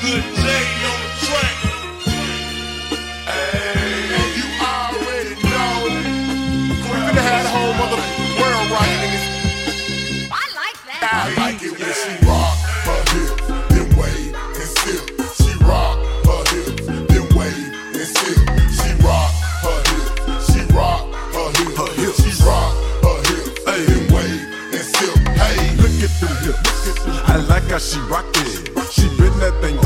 Good J on the track. And you already know. We finna have the whole mother world rocking in this. I like that. I like it when she rock her hips, then wave and sip. She rock her hips, then wave and sip. She rock her hips, she rock her hips, she rock her hips, then wave and sip. Hey, Look at them hips. I like how she rock it. She bend that thing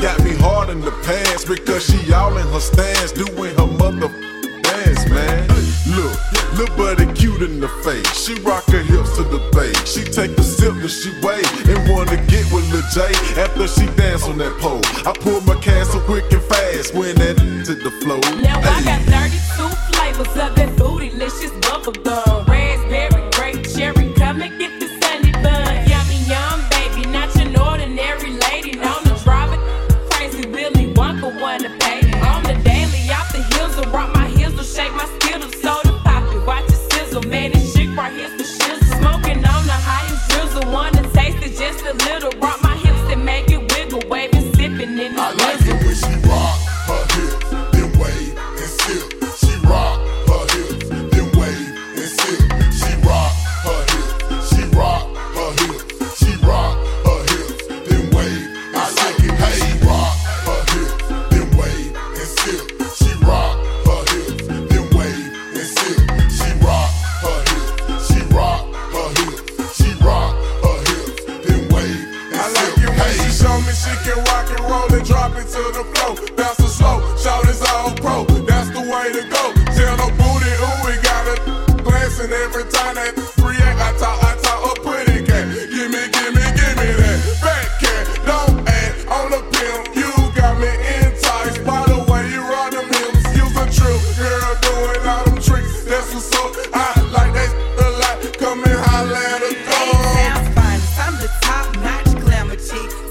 Got me hard in the pants because she all in her stance, doing her mother dance, man. Look, little buddy cute in the face. She rock her hips to the bass. She take a sip and she wait and wanna get with Lil J after she dance on that pole. I pull my castle quick and fast when that to the flow. Now I got 32 flavors of that bootylicious bubble gum. she can rock and roll and drop it to the floor. That's the slow, shout is all pro. That's the way to go. Tell no booty, ooh, we got it. Glancing every time that react. I talk, I talk a pretty cat. Give me, give me, give me that back cat. Don't add on the pimp. You got me enticed by the way you run them hips. Use a trip, girl, doing all them tricks. That's what's up. I like that. Come and holler at I'm the top notch glamour chick.